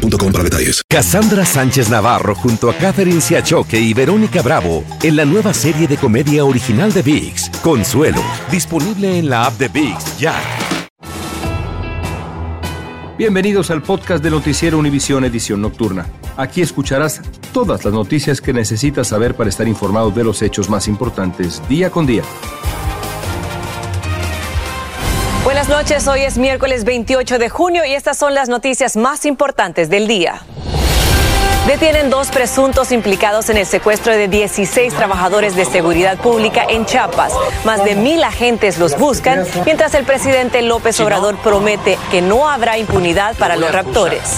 boostmobile para detalles. Cassandra Sánchez Navarro junto a Catherine Siachoque y Verónica Bravo en la nueva serie de comedia original de VIX, Consuelo, disponible en la app de VIX ya. Bienvenidos al podcast de Noticiero Univisión Edición Nocturna. Aquí escucharás todas las noticias que necesitas saber para estar informado de los hechos más importantes día con día. Noches, hoy es miércoles 28 de junio y estas son las noticias más importantes del día. Detienen dos presuntos implicados en el secuestro de 16 trabajadores de seguridad pública en Chiapas. Más de mil agentes los buscan, mientras el presidente López Obrador promete que no habrá impunidad para los raptores.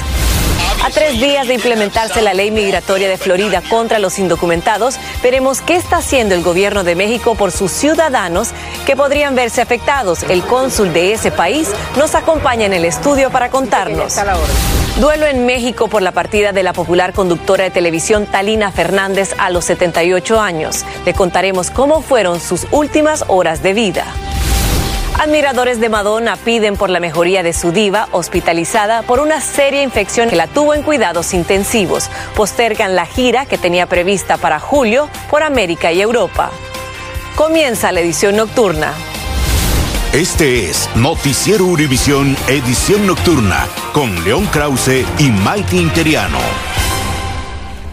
A tres días de implementarse la ley migratoria de Florida contra los indocumentados, veremos qué está haciendo el gobierno de México por sus ciudadanos que podrían verse afectados. El cónsul de ese país nos acompaña en el estudio para contarnos. Duelo en México por la partida de la popular conductora de televisión Talina Fernández a los 78 años. Le contaremos cómo fueron sus últimas horas de vida. Admiradores de Madonna piden por la mejoría de su diva, hospitalizada por una seria infección que la tuvo en cuidados intensivos. Postergan la gira que tenía prevista para julio por América y Europa. Comienza la edición nocturna. Este es Noticiero Univisión Edición Nocturna con León Krause y Maite Interiano.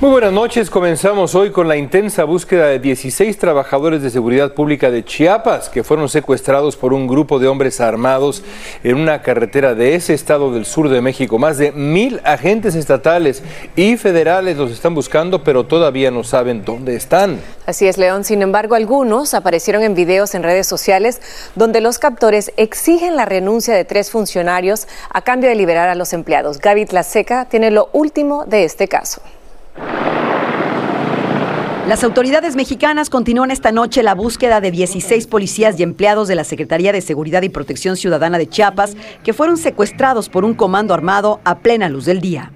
Muy buenas noches. Comenzamos hoy con la intensa búsqueda de 16 trabajadores de seguridad pública de Chiapas que fueron secuestrados por un grupo de hombres armados en una carretera de ese estado del sur de México. Más de mil agentes estatales y federales los están buscando, pero todavía no saben dónde están. Así es, León. Sin embargo, algunos aparecieron en videos en redes sociales donde los captores exigen la renuncia de tres funcionarios a cambio de liberar a los empleados. Gaby Tlaseca tiene lo último de este caso. Las autoridades mexicanas continúan esta noche la búsqueda de 16 policías y empleados de la Secretaría de Seguridad y Protección Ciudadana de Chiapas que fueron secuestrados por un comando armado a plena luz del día.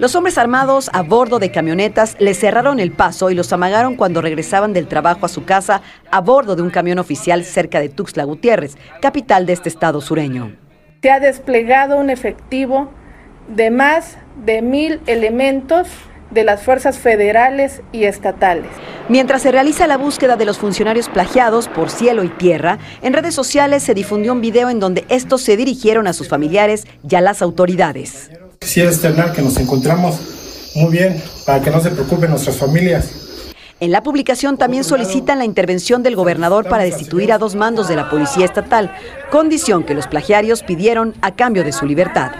Los hombres armados a bordo de camionetas les cerraron el paso y los amagaron cuando regresaban del trabajo a su casa a bordo de un camión oficial cerca de Tuxtla Gutiérrez, capital de este estado sureño. Se ha desplegado un efectivo de más de mil elementos de las fuerzas federales y estatales. Mientras se realiza la búsqueda de los funcionarios plagiados por cielo y tierra, en redes sociales se difundió un video en donde estos se dirigieron a sus familiares y a las autoridades. Quisiera externar que nos encontramos muy bien para que no se preocupen nuestras familias. En la publicación también solicitan la intervención del gobernador para destituir a dos mandos de la Policía Estatal, condición que los plagiarios pidieron a cambio de su libertad.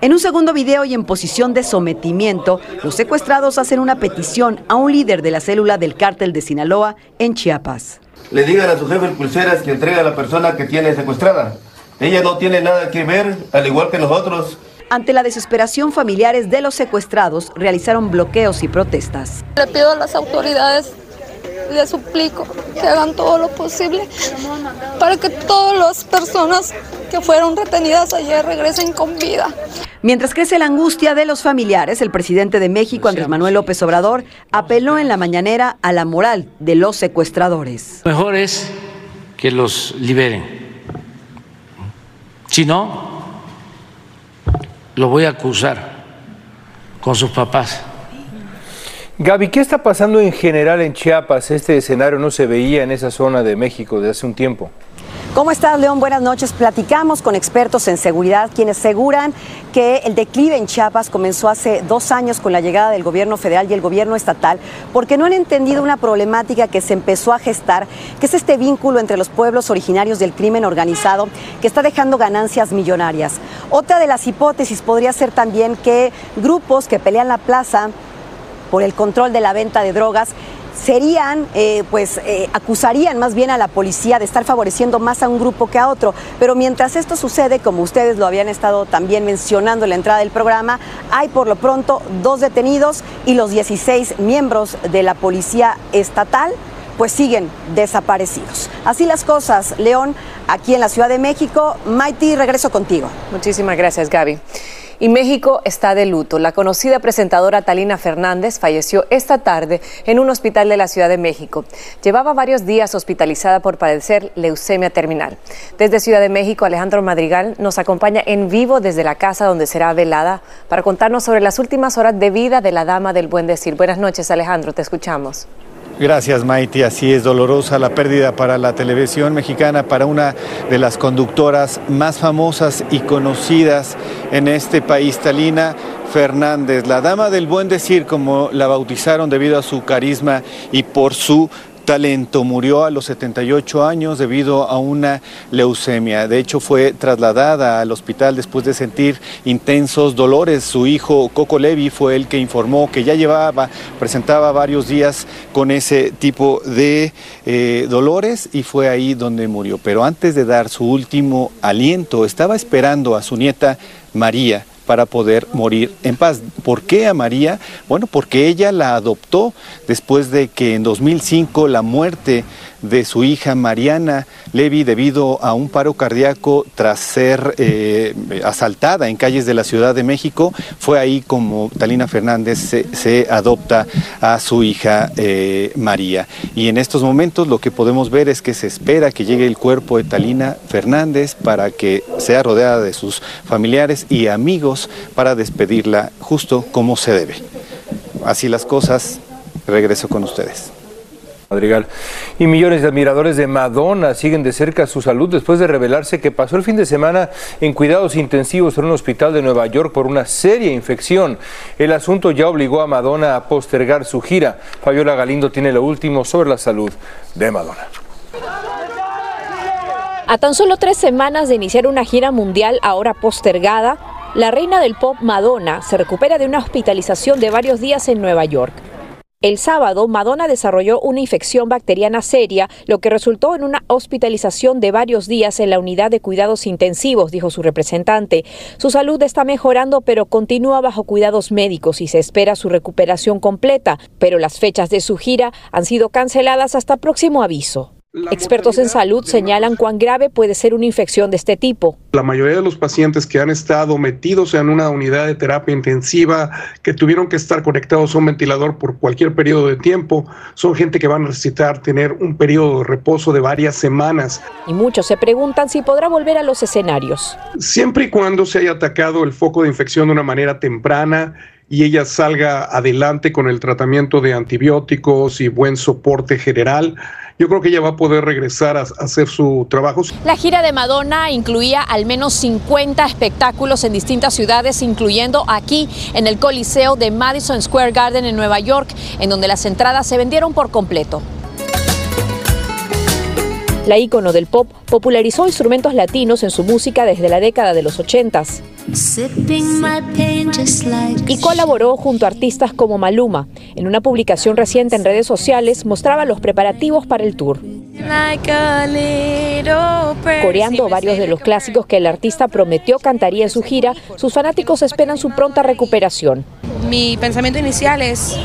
En un segundo video y en posición de sometimiento, los secuestrados hacen una petición a un líder de la célula del cártel de Sinaloa en Chiapas. Le digan a su jefe el pulseras que entregue a la persona que tiene secuestrada. Ella no tiene nada que ver, al igual que nosotros. Ante la desesperación, familiares de los secuestrados realizaron bloqueos y protestas. Le pido a las autoridades, le suplico que hagan todo lo posible para que todas las personas que fueron retenidas ayer regresen con vida. Mientras crece la angustia de los familiares, el presidente de México, Andrés Manuel López Obrador, apeló en la mañanera a la moral de los secuestradores. Mejor es que los liberen. Si no, lo voy a acusar con sus papás. Gaby, ¿qué está pasando en general en Chiapas? Este escenario no se veía en esa zona de México desde hace un tiempo. ¿Cómo estás, León? Buenas noches. Platicamos con expertos en seguridad quienes aseguran que el declive en Chiapas comenzó hace dos años con la llegada del gobierno federal y el gobierno estatal, porque no han entendido una problemática que se empezó a gestar, que es este vínculo entre los pueblos originarios del crimen organizado, que está dejando ganancias millonarias. Otra de las hipótesis podría ser también que grupos que pelean la plaza por el control de la venta de drogas serían, eh, pues eh, acusarían más bien a la policía de estar favoreciendo más a un grupo que a otro. Pero mientras esto sucede, como ustedes lo habían estado también mencionando en la entrada del programa, hay por lo pronto dos detenidos y los 16 miembros de la policía estatal pues siguen desaparecidos. Así las cosas, León, aquí en la Ciudad de México. Maiti, regreso contigo. Muchísimas gracias, Gaby. Y México está de luto. La conocida presentadora Talina Fernández falleció esta tarde en un hospital de la Ciudad de México. Llevaba varios días hospitalizada por padecer leucemia terminal. Desde Ciudad de México, Alejandro Madrigal nos acompaña en vivo desde la casa donde será velada para contarnos sobre las últimas horas de vida de la dama del buen decir. Buenas noches, Alejandro, te escuchamos. Gracias, Maiti. Así es dolorosa la pérdida para la televisión mexicana, para una de las conductoras más famosas y conocidas en este país, Talina Fernández, la dama del buen decir, como la bautizaron debido a su carisma y por su talento. Murió a los 78 años debido a una leucemia. De hecho, fue trasladada al hospital después de sentir intensos dolores. Su hijo Coco Levi fue el que informó que ya llevaba, presentaba varios días con ese tipo de eh, dolores y fue ahí donde murió. Pero antes de dar su último aliento, estaba esperando a su nieta María para poder morir en paz. ¿Por qué a María? Bueno, porque ella la adoptó después de que en 2005 la muerte de su hija Mariana Levy debido a un paro cardíaco tras ser eh, asaltada en calles de la Ciudad de México. Fue ahí como Talina Fernández se, adopta a su hija eh, María. Y en estos momentos lo que podemos ver es que se espera que llegue el cuerpo de Talina Fernández para que sea rodeada de sus familiares y amigos para despedirla justo como se debe. Así las cosas, regreso con ustedes. Madrigal. Y millones de admiradores de Madonna siguen de cerca su salud después de revelarse que pasó el fin de semana en cuidados intensivos en un hospital de Nueva York por una seria infección. El asunto ya obligó a Madonna a postergar su gira. Fabiola Galindo tiene lo último sobre la salud de Madonna. A tan solo tres semanas de iniciar una gira mundial ahora postergada, la reina del pop Madonna se recupera de una hospitalización de varios días en Nueva York. El sábado, Madonna desarrolló una infección bacteriana seria, lo que resultó en una hospitalización de varios días en la unidad de cuidados intensivos, dijo su representante. Su salud está mejorando, pero continúa bajo cuidados médicos y se espera su recuperación completa, pero las fechas de su gira han sido canceladas hasta próximo aviso. Expertos en salud señalan cuán grave puede ser una infección de este tipo. La mayoría de los pacientes que han estado metidos en una unidad de terapia intensiva, que tuvieron que estar conectados a un ventilador por cualquier periodo de tiempo, son gente que van a necesitar tener un periodo de reposo de varias semanas. Y muchos se preguntan si podrá volver a los escenarios. Siempre y cuando se haya atacado el foco de infección de una manera temprana, y ella salga adelante con el tratamiento de antibióticos y buen soporte general, yo creo que ella va a poder regresar a, hacer su trabajo. La gira de Madonna incluía al menos 50 espectáculos en distintas ciudades, incluyendo aquí en el Coliseo de Madison Square Garden en Nueva York, en donde las entradas se vendieron por completo. La ícono del pop popularizó instrumentos latinos en su música desde la década de los 80 y colaboró junto a artistas como Maluma. En una publicación reciente en redes sociales mostraba los preparativos para el tour. Coreando varios de los clásicos que el artista prometió cantaría en su gira, sus fanáticos esperan su pronta recuperación. Mi pensamiento inicial es,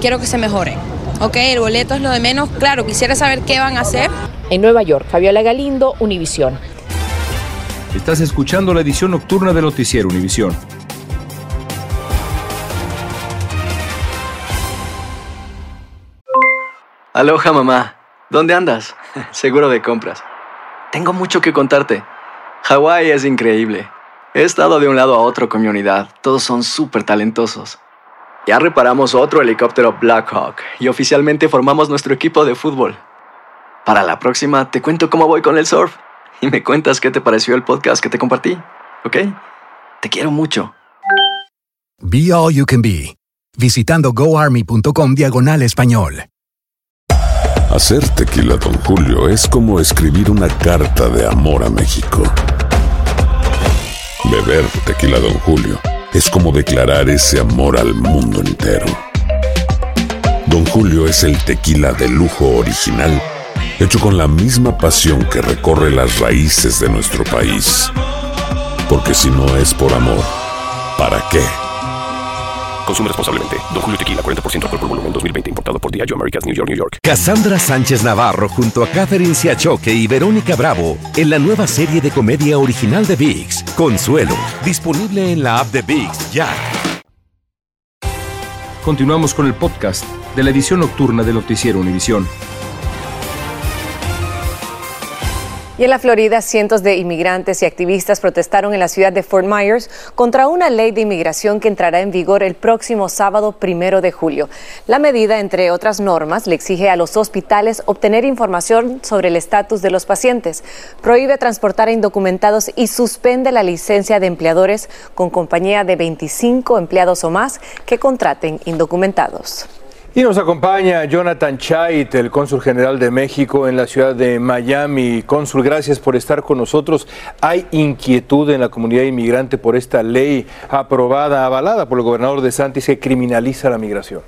quiero que se mejore. Ok, el boleto es lo de menos. Claro, quisiera saber qué van a hacer. En Nueva York, Fabiola Galindo, Univisión. Estás escuchando la edición nocturna de Noticiero Univisión. Aloha mamá, ¿dónde andas? Seguro de compras. Tengo mucho que contarte. Hawái es increíble. He estado de un lado a otro con mi unidad. Todos son súper talentosos. Ya reparamos otro helicóptero Blackhawk y oficialmente formamos nuestro equipo de fútbol. Para la próxima te cuento cómo voy con el surf y me cuentas qué te pareció el podcast que te compartí, ¿ok? Te quiero mucho. Be All You Can Be, visitando goarmy.com diagonal español. Hacer tequila, don Julio, es como escribir una carta de amor a México. Beber tequila, don Julio, es como declarar ese amor al mundo entero. Don Julio es el tequila de lujo original, hecho con la misma pasión que recorre las raíces de nuestro país. Porque si no es por amor, ¿para qué? Consume responsablemente. Don Julio Tequila, 40% alcohol por volumen, 2020. Importado por Diageo Americas, New York, New York. Cassandra Sánchez Navarro junto a Catherine Siachoque y Verónica Bravo en la nueva serie de comedia original de VIX, Consuelo. Disponible en la app de VIX, ya. Continuamos con el podcast de la edición nocturna de Noticiero Univisión. Y en la Florida, cientos de inmigrantes y activistas protestaron en la ciudad de Fort Myers contra una ley de inmigración que entrará en vigor el próximo sábado primero de julio. La medida, entre otras normas, le exige a los hospitales obtener información sobre el estatus de los pacientes, prohíbe transportar a indocumentados y suspende la licencia de empleadores con compañía de 25 empleados o más que contraten indocumentados. Y nos acompaña Jonathan Chait, el cónsul general de México en la ciudad de Miami. Cónsul, gracias por estar con nosotros. ¿Hay inquietud en la comunidad inmigrante por esta ley aprobada, avalada por el gobernador de Santis que criminaliza la migración?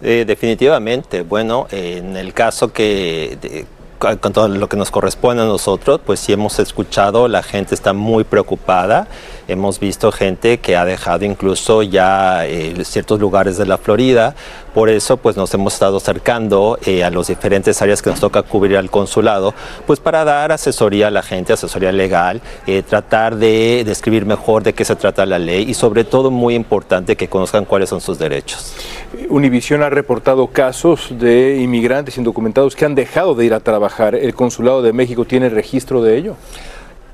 Eh, definitivamente. Bueno, en el caso que con todo lo que nos corresponde a nosotros, pues sí hemos escuchado, la gente está muy preocupada. Hemos visto gente que ha dejado incluso ya eh, ciertos lugares de la Florida. Por eso, pues nos hemos estado acercando eh, a las diferentes áreas que nos toca cubrir al consulado, pues para dar asesoría a la gente, asesoría legal, eh, tratar de describir mejor de qué se trata la ley y sobre todo muy importante que conozcan cuáles son sus derechos. Univision ha reportado casos de inmigrantes indocumentados que han dejado de ir a trabajar. ¿El Consulado de México tiene registro de ello?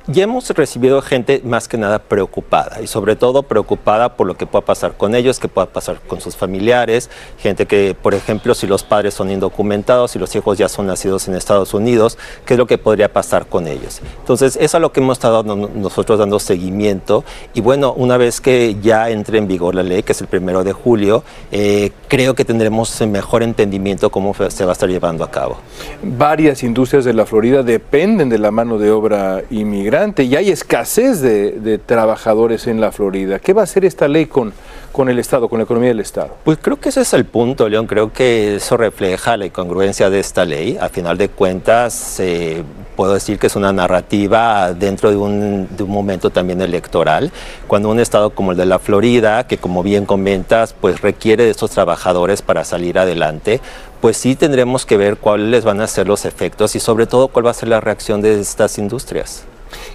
Ya hemos recibido gente más que nada preocupada y sobre todo preocupada por lo que pueda pasar con ellos, que pueda pasar con sus familiares, gente que, por ejemplo, si los padres son indocumentados, si los hijos ya son nacidos en Estados Unidos, qué es lo que podría pasar con ellos. Entonces, eso es a lo que hemos estado nosotros dando seguimiento y bueno, una vez que ya entre en vigor la ley, que es el primero de julio, eh, creo que tendremos mejor entendimiento cómo se va a estar llevando a cabo. Varias industrias de la Florida dependen de la mano de obra inmigrante y hay escasez de, trabajadores en la Florida. ¿Qué va a hacer esta ley con, con el Estado, con la economía del Estado? Pues creo que ese es el punto, León. Creo que eso refleja la incongruencia de esta ley. A final de cuentas, eh, puedo decir que es una narrativa dentro de un, de un, momento también electoral. Cuando un Estado como el de la Florida, que como bien comentas, pues requiere de estos trabajadores para salir adelante, pues sí tendremos que ver cuáles van a ser los efectos y sobre todo cuál va a ser la reacción de estas industrias.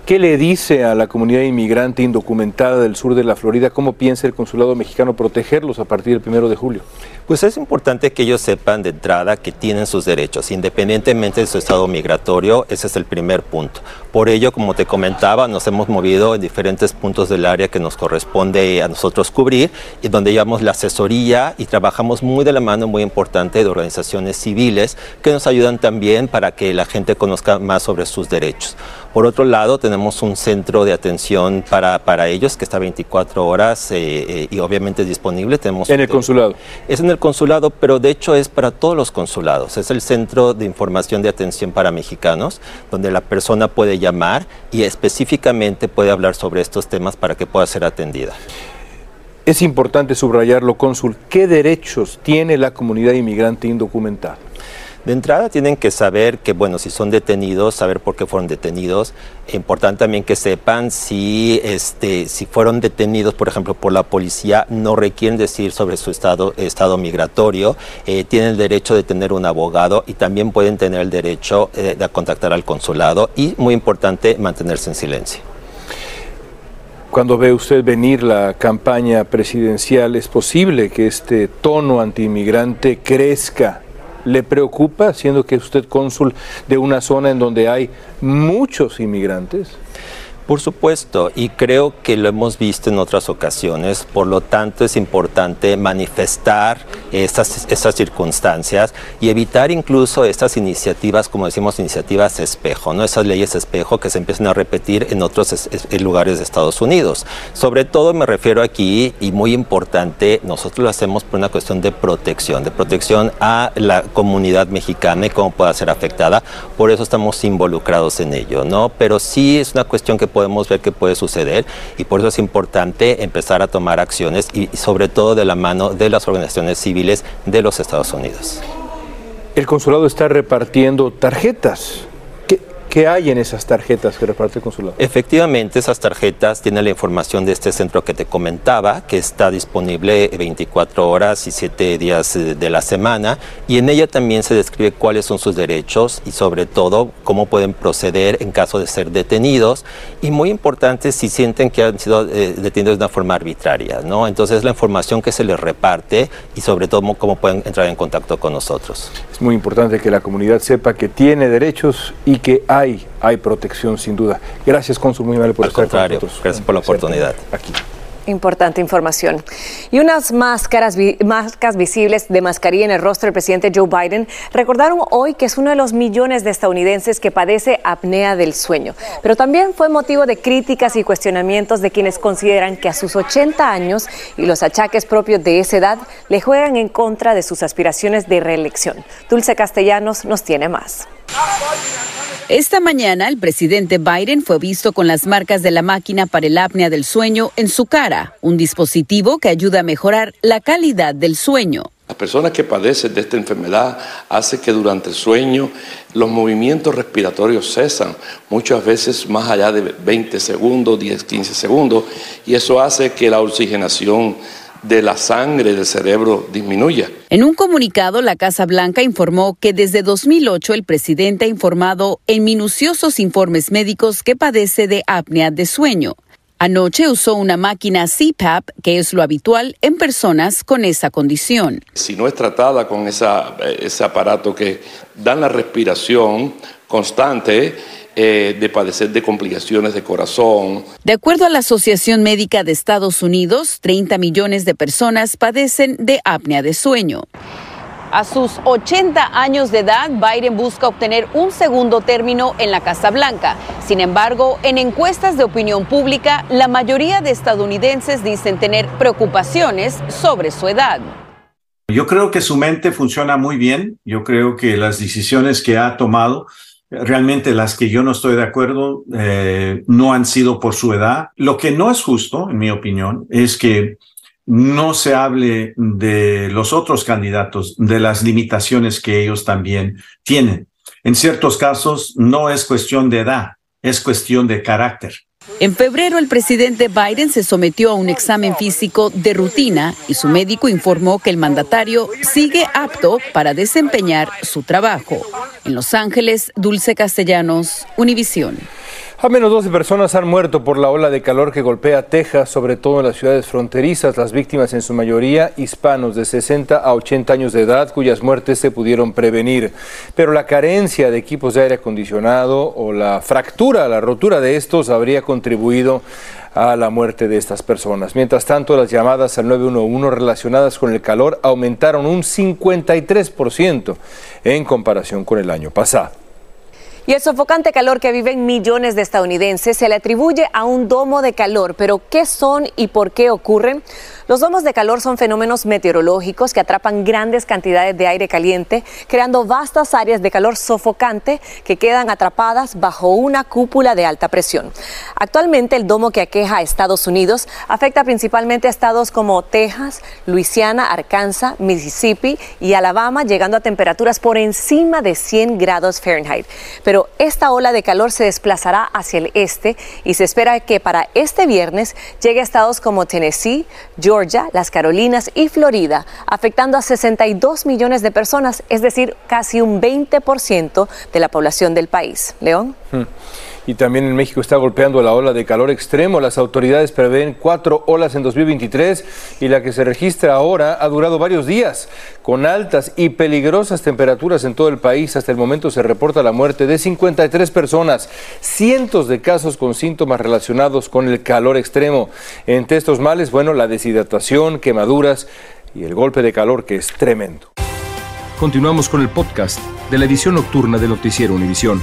¿Qué le dice a la comunidad inmigrante indocumentada del sur de la Florida? ¿Cómo piensa el consulado mexicano protegerlos a partir del primero de julio? Pues es importante que ellos sepan de entrada que tienen sus derechos, independientemente de su estado migratorio, ese es el primer punto. Por ello, como te comentaba, nos hemos movido en diferentes puntos del área que nos corresponde a nosotros cubrir y donde llevamos la asesoría y trabajamos muy de la mano, muy importante, de organizaciones civiles que nos ayudan también para que la gente conozca más sobre sus derechos. Por otro lado, tenemos un centro de atención para, para ellos que está 24 horas eh, eh, y obviamente es disponible. Tenemos ¿En el consulado? Es en el consulado, pero de hecho es para todos los consulados. Es el centro de información de atención para mexicanos, donde la persona puede llamar y específicamente puede hablar sobre estos temas para que pueda ser atendida. Es importante subrayarlo, cónsul. ¿Qué derechos tiene la comunidad inmigrante indocumentada? De entrada tienen que saber que, bueno, si son detenidos, saber por qué fueron detenidos. Importante también que sepan si, este, si fueron detenidos, por ejemplo, por la policía, no requieren decir sobre su estado, estado migratorio. Eh, tienen el derecho de tener un abogado y también pueden tener el derecho eh, de contactar al consulado. Y, muy importante, mantenerse en silencio. Cuando ve usted venir la campaña presidencial, ¿es posible que este tono antiinmigrante crezca ¿Le preocupa, siendo que usted cónsul de una zona en donde hay muchos inmigrantes? Por supuesto, y creo que lo hemos visto en otras ocasiones, por lo tanto es importante manifestar estas, estas circunstancias y evitar incluso estas iniciativas, como decimos, iniciativas espejo, ¿no? esas leyes espejo que se empiezan a repetir en otros es, es, lugares de Estados Unidos. Sobre todo me refiero aquí, y muy importante, nosotros lo hacemos por una cuestión de protección, de protección a la comunidad mexicana y cómo pueda ser afectada, por eso estamos involucrados en ello, ¿no? Pero sí es una cuestión que podemos ver que puede suceder y por eso es importante empezar a tomar acciones y, sobre todo de la mano de las organizaciones civiles de los Estados Unidos. El consulado está repartiendo tarjetas. ¿Qué, hay en esas tarjetas que reparte el consulado? Efectivamente, esas tarjetas tienen la información de este centro que te comentaba, que está disponible 24 horas y 7 días eh, de la semana, y en ella también se describe cuáles son sus derechos y sobre todo cómo pueden proceder en caso de ser detenidos, y muy importante si sienten que han sido eh, detenidos de una forma arbitraria, ¿no? Entonces la información que se les reparte y sobre todo cómo pueden entrar en contacto con nosotros. Es muy importante que la comunidad sepa que tiene derechos y que hay, hay protección sin duda. Gracias, Cónsul, muy amable por Al estar contrario, con nosotros. gracias por la oportunidad. Aquí. Importante información. Y unas máscaras, vi- máscaras visibles de mascarilla en el rostro del presidente Joe Biden recordaron hoy que es uno de los millones de estadounidenses que padece apnea del sueño. Pero también fue motivo de críticas y cuestionamientos de quienes consideran que a sus 80 años y los achaques propios de esa edad le juegan en contra de sus aspiraciones de reelección. Dulce Castellanos nos tiene más. Esta mañana el presidente Biden fue visto con las marcas de la máquina para el apnea del sueño en su cara, un dispositivo que ayuda a mejorar la calidad del sueño. Las personas que padecen de esta enfermedad hace que durante el sueño los movimientos respiratorios cesan, muchas veces más allá de 20 segundos, 10, 15 segundos, y eso hace que la oxigenación de la sangre del cerebro disminuya. En un comunicado, la Casa Blanca informó que desde 2008 el presidente ha informado en minuciosos informes médicos que padece de apnea de sueño. Anoche usó una máquina CPAP, que es lo habitual en personas con esa condición. Si no es tratada con esa, eh, ese aparato que da la respiración constante, eh, de padecer de complicaciones de corazón, De acuerdo a la Asociación Médica de Estados Unidos, 30 millones de personas padecen de apnea de sueño. A sus 80 años de edad, Biden busca obtener un segundo término en la Casa Blanca. Sin embargo, en encuestas de opinión pública, la mayoría de estadounidenses dicen tener preocupaciones sobre su edad. Yo creo que su mente funciona muy bien. Yo creo que las decisiones que ha tomado, realmente las que yo no estoy de acuerdo, eh, no han sido por su edad. Lo que no es justo, en mi opinión, es que no se hable de los otros candidatos, de las limitaciones que ellos también tienen. En ciertos casos no es cuestión de edad, es cuestión de carácter. En febrero, el presidente Biden se sometió a un examen físico de rutina y su médico informó que el mandatario sigue apto para desempeñar su trabajo. En Los Ángeles, Dulce Castellanos, Univisión. Al menos 12 personas han muerto por la ola de calor que golpea Texas, sobre todo en las ciudades fronterizas. Las víctimas, en su mayoría hispanos de 60 a 80 años de edad, cuyas muertes se pudieron prevenir. Pero la carencia de equipos de aire acondicionado o la fractura, la rotura de estos, habría contribuido a la muerte de estas personas. Mientras tanto, las llamadas al 911 relacionadas con el calor aumentaron un 53% en comparación con el año pasado. Y el sofocante calor que viven millones de estadounidenses se le atribuye a un domo de calor. Pero, ¿qué son y por qué ocurren? Los domos de calor son fenómenos meteorológicos que atrapan grandes cantidades de aire caliente, creando vastas áreas de calor sofocante que quedan atrapadas bajo una cúpula de alta presión. Actualmente, el domo que aqueja a Estados Unidos afecta principalmente a estados como Texas, Luisiana, Arkansas, Mississippi y Alabama, llegando a temperaturas por encima de 100 grados Fahrenheit. Pero esta ola de calor se desplazará hacia el este y se espera que para este viernes llegue a estados como Tennessee, Georgia, las Carolinas y Florida, afectando a 62 millones de personas, es decir, casi un 20% de la población del país. León. Hmm. Y también en México está golpeando la ola de calor extremo. Las autoridades prevén cuatro olas en 2023 y la que se registra ahora ha durado varios días, con altas y peligrosas temperaturas en todo el país. Hasta el momento se reporta la muerte de 53 personas, cientos de casos con síntomas relacionados con el calor extremo. Entre estos males, bueno, la deshidratación, quemaduras y el golpe de calor que es tremendo. Continuamos con el podcast de la edición nocturna de Noticiero Univisión.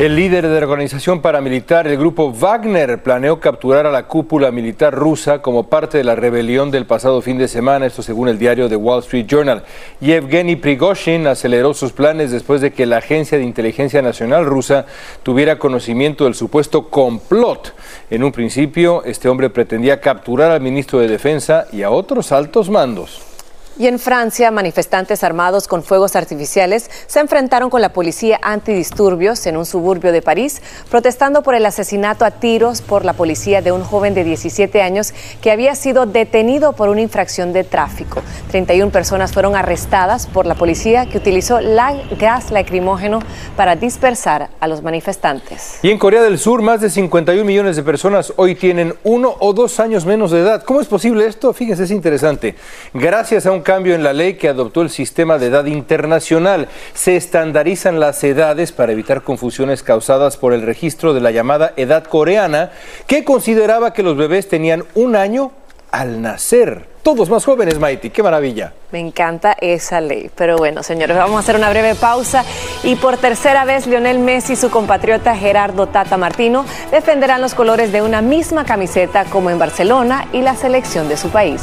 El líder de la organización paramilitar, el grupo Wagner, planeó capturar a la cúpula militar rusa como parte de la rebelión del pasado fin de semana, esto según el diario The Wall Street Journal. Yevgeny Prigozhin aceleró sus planes después de que la Agencia de Inteligencia Nacional rusa tuviera conocimiento del supuesto complot. En un principio, este hombre pretendía capturar al ministro de Defensa y a otros altos mandos. Y en Francia, manifestantes armados con fuegos artificiales se enfrentaron con la policía antidisturbios en un suburbio de París, protestando por el asesinato a tiros por la policía de un joven de 17 años que había sido detenido por una infracción de tráfico. 31 personas fueron arrestadas por la policía que utilizó la gas lacrimógeno para dispersar a los manifestantes. Y en Corea del Sur, más de 51 millones de personas hoy tienen uno o dos años menos de edad. ¿Cómo es posible esto? Fíjense, es interesante. Gracias a un cambio en la ley que adoptó el sistema de edad internacional. Se estandarizan las edades para evitar confusiones causadas por el registro de la llamada edad coreana, que consideraba que los bebés tenían un año al nacer. Todos más jóvenes, Maiti, qué maravilla. Me encanta esa ley. Pero bueno, señores, vamos a hacer una breve pausa. Y por tercera vez, Lionel Messi y su compatriota Gerardo Tata Martino defenderán los colores de una misma camiseta como en Barcelona y la selección de su país.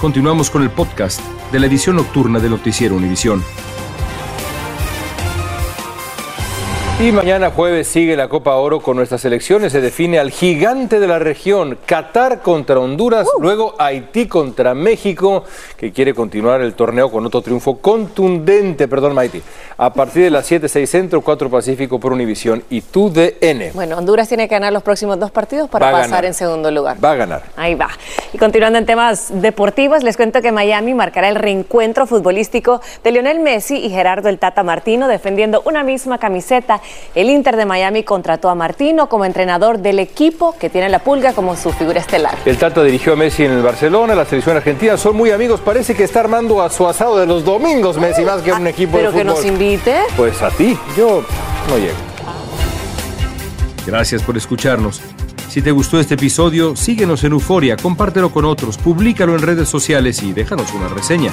Continuamos con el podcast de la edición nocturna de Noticiero Univisión. Y mañana jueves sigue la Copa Oro con nuestras elecciones. Se define al gigante de la región, Qatar contra Honduras, luego Haití contra México, que quiere continuar el torneo con otro triunfo contundente, perdón, Maiti. A partir de las 7, 6 Centro, 4 Pacífico por Univisión y TUDN. Bueno, Honduras tiene que ganar los próximos dos partidos para pasar en segundo lugar. Va a ganar. Ahí va. Y continuando en temas deportivos, les cuento que Miami marcará el reencuentro futbolístico de Lionel Messi y Gerardo el Tata Martino defendiendo una misma camiseta el Inter de Miami contrató a Martino como entrenador del equipo que tiene la pulga como su figura estelar. El Tata dirigió a Messi en el Barcelona, la selección argentina son muy amigos. Parece que está armando a su asado de los domingos, Messi, más que un equipo de fútbol. Pero que nos invite. Pues a ti, yo no llego. Gracias por escucharnos. Si te gustó este episodio, síguenos en Euforia, compártelo con otros, públicalo en redes sociales y déjanos una reseña.